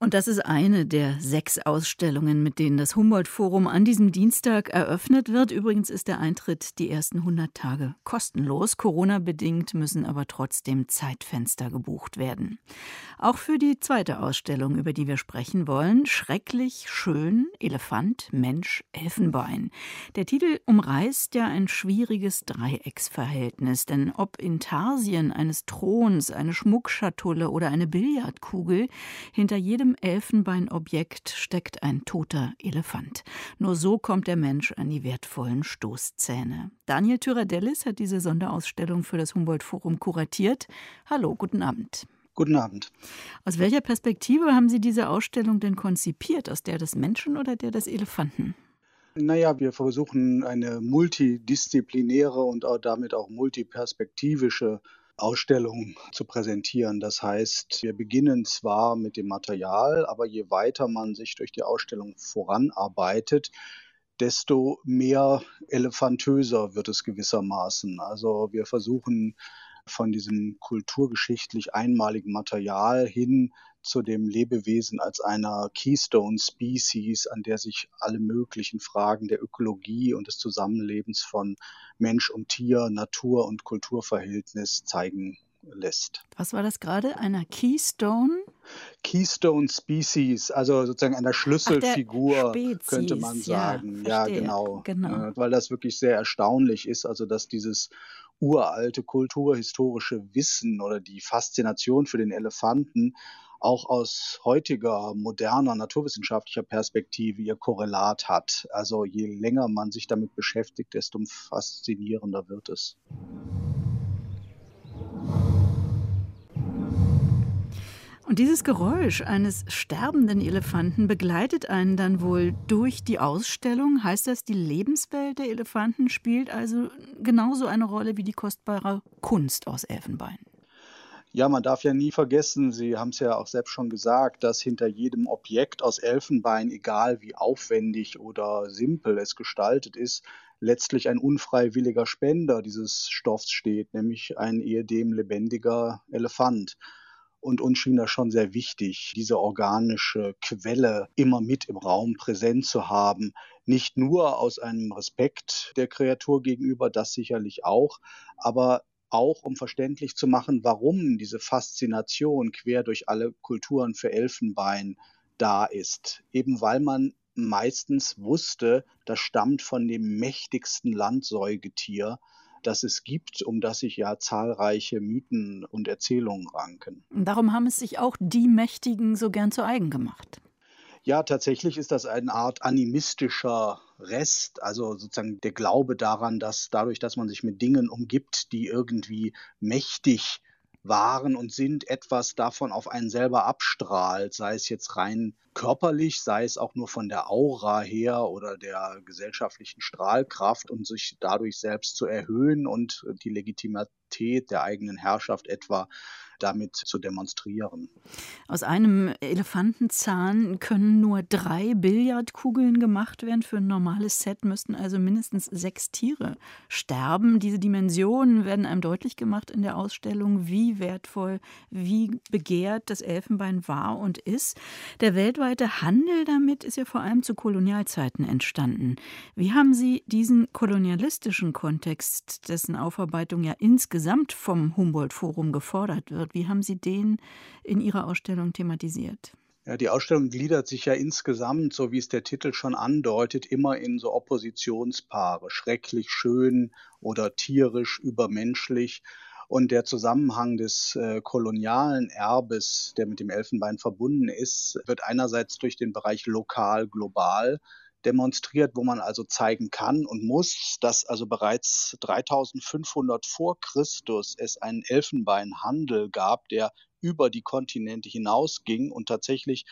und das ist eine der sechs Ausstellungen, mit denen das Humboldt-Forum an diesem Dienstag eröffnet wird. Übrigens ist der Eintritt die ersten 100 Tage kostenlos. Corona-bedingt müssen aber trotzdem Zeitfenster gebucht werden. Auch für die zweite Ausstellung, über die wir sprechen wollen, Schrecklich schön, Elefant, Mensch, Elfenbein. Der Titel umreißt ja ein schwieriges Dreiecksverhältnis, denn ob Intarsien eines Throns, eine Schmuckschatulle oder eine Billardkugel, hinter jedem Elfenbeinobjekt steckt ein toter Elefant. Nur so kommt der Mensch an die wertvollen Stoßzähne. Daniel Tyradellis hat diese Sonderausstellung für das Humboldt-Forum kuratiert. Hallo, guten Abend. Guten Abend. Aus welcher Perspektive haben Sie diese Ausstellung denn konzipiert? Aus der des Menschen oder der des Elefanten? Naja, wir versuchen eine multidisziplinäre und auch damit auch multiperspektivische Ausstellung zu präsentieren. Das heißt, wir beginnen zwar mit dem Material, aber je weiter man sich durch die Ausstellung voranarbeitet, desto mehr elefantöser wird es gewissermaßen. Also wir versuchen von diesem kulturgeschichtlich einmaligen Material hin zu dem Lebewesen als einer Keystone Species, an der sich alle möglichen Fragen der Ökologie und des Zusammenlebens von Mensch und Tier, Natur und Kulturverhältnis zeigen lässt. Was war das gerade? Einer Keystone? Keystone Species, also sozusagen einer Schlüsselfigur, Spezies, könnte man sagen. Ja, ja genau. genau. Weil das wirklich sehr erstaunlich ist, also dass dieses uralte kulturhistorische Wissen oder die Faszination für den Elefanten auch aus heutiger moderner naturwissenschaftlicher Perspektive ihr Korrelat hat. Also je länger man sich damit beschäftigt, desto faszinierender wird es. Und dieses Geräusch eines sterbenden Elefanten begleitet einen dann wohl durch die Ausstellung. Heißt das, die Lebenswelt der Elefanten spielt also genauso eine Rolle wie die kostbare Kunst aus Elfenbein? Ja, man darf ja nie vergessen, Sie haben es ja auch selbst schon gesagt, dass hinter jedem Objekt aus Elfenbein, egal wie aufwendig oder simpel es gestaltet ist, letztlich ein unfreiwilliger Spender dieses Stoffs steht, nämlich ein ehedem lebendiger Elefant. Und uns schien das schon sehr wichtig, diese organische Quelle immer mit im Raum präsent zu haben. Nicht nur aus einem Respekt der Kreatur gegenüber, das sicherlich auch, aber auch um verständlich zu machen, warum diese Faszination quer durch alle Kulturen für Elfenbein da ist. Eben weil man meistens wusste, das stammt von dem mächtigsten Landsäugetier, das es gibt, um das sich ja zahlreiche Mythen und Erzählungen ranken. Darum haben es sich auch die Mächtigen so gern zu eigen gemacht. Ja, tatsächlich ist das eine Art animistischer Rest, also sozusagen der Glaube daran, dass dadurch, dass man sich mit Dingen umgibt, die irgendwie mächtig waren und sind, etwas davon auf einen selber abstrahlt, sei es jetzt rein körperlich, sei es auch nur von der Aura her oder der gesellschaftlichen Strahlkraft und sich dadurch selbst zu erhöhen und die Legitimität der eigenen Herrschaft etwa damit zu demonstrieren. Aus einem Elefantenzahn können nur drei Billardkugeln gemacht werden. Für ein normales Set müssten also mindestens sechs Tiere sterben. Diese Dimensionen werden einem deutlich gemacht in der Ausstellung, wie wertvoll, wie begehrt das Elfenbein war und ist. Der weltweite Handel damit ist ja vor allem zu Kolonialzeiten entstanden. Wie haben Sie diesen kolonialistischen Kontext, dessen Aufarbeitung ja insgesamt vom Humboldt-Forum gefordert wird, wird. Wie haben Sie den in Ihrer Ausstellung thematisiert? Ja, die Ausstellung gliedert sich ja insgesamt, so wie es der Titel schon andeutet, immer in so Oppositionspaare, schrecklich schön oder tierisch übermenschlich. Und der Zusammenhang des äh, kolonialen Erbes, der mit dem Elfenbein verbunden ist, wird einerseits durch den Bereich lokal, global demonstriert, wo man also zeigen kann und muss, dass also bereits 3500 vor Christus es einen Elfenbeinhandel gab, der über die Kontinente hinausging und tatsächlich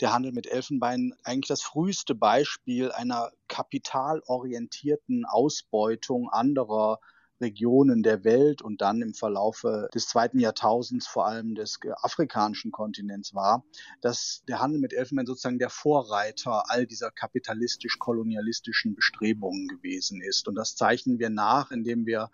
der Handel mit Elfenbein eigentlich das früheste Beispiel einer kapitalorientierten Ausbeutung anderer Regionen der Welt und dann im Verlaufe des zweiten Jahrtausends vor allem des afrikanischen Kontinents war, dass der Handel mit Elfenbein sozusagen der Vorreiter all dieser kapitalistisch-kolonialistischen Bestrebungen gewesen ist. Und das zeichnen wir nach, indem wir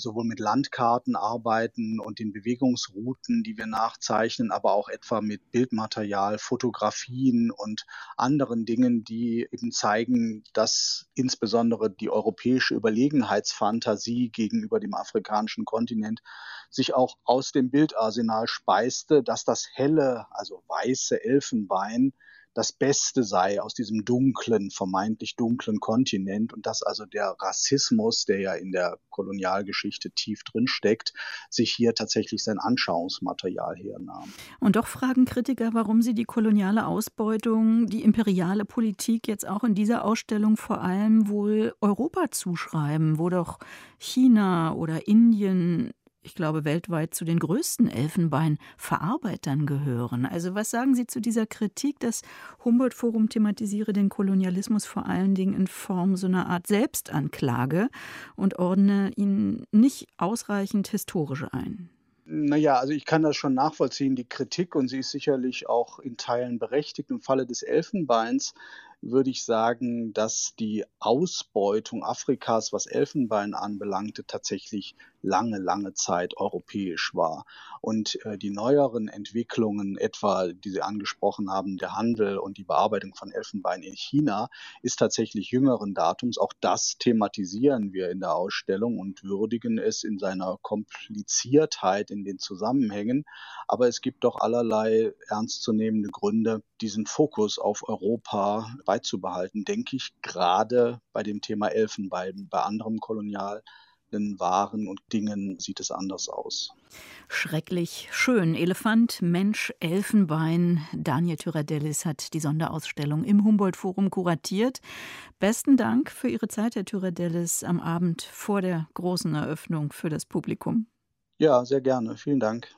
sowohl mit Landkarten arbeiten und den Bewegungsrouten, die wir nachzeichnen, aber auch etwa mit Bildmaterial, Fotografien und anderen Dingen, die eben zeigen, dass insbesondere die europäische Überlegenheitsfantasie gegenüber dem afrikanischen Kontinent sich auch aus dem Bildarsenal speiste, dass das helle, also weiße Elfenbein das Beste sei aus diesem dunklen, vermeintlich dunklen Kontinent und dass also der Rassismus, der ja in der Kolonialgeschichte tief drin steckt, sich hier tatsächlich sein Anschauungsmaterial hernahm. Und doch fragen Kritiker, warum sie die koloniale Ausbeutung, die imperiale Politik jetzt auch in dieser Ausstellung vor allem wohl Europa zuschreiben, wo doch China oder Indien ich glaube, weltweit zu den größten Elfenbeinverarbeitern gehören. Also was sagen Sie zu dieser Kritik, dass Humboldt-Forum thematisiere den Kolonialismus vor allen Dingen in Form so einer Art Selbstanklage und ordne ihn nicht ausreichend historisch ein? Naja, also ich kann das schon nachvollziehen, die Kritik, und sie ist sicherlich auch in Teilen berechtigt. Im Falle des Elfenbeins würde ich sagen, dass die Ausbeutung Afrikas, was Elfenbein anbelangte, tatsächlich lange, lange Zeit europäisch war. Und äh, die neueren Entwicklungen, etwa die Sie angesprochen haben, der Handel und die Bearbeitung von Elfenbein in China, ist tatsächlich jüngeren Datums. Auch das thematisieren wir in der Ausstellung und würdigen es in seiner Kompliziertheit in den Zusammenhängen. Aber es gibt doch allerlei ernstzunehmende Gründe, diesen Fokus auf Europa beizubehalten, denke ich, gerade bei dem Thema Elfenbein. Bei anderem kolonialen Waren und Dingen sieht es anders aus. Schrecklich schön. Elefant, Mensch, Elfenbein. Daniel Tyradellis hat die Sonderausstellung im Humboldt-Forum kuratiert. Besten Dank für Ihre Zeit, Herr Tyradellis, am Abend vor der großen Eröffnung für das Publikum. Ja, sehr gerne. Vielen Dank.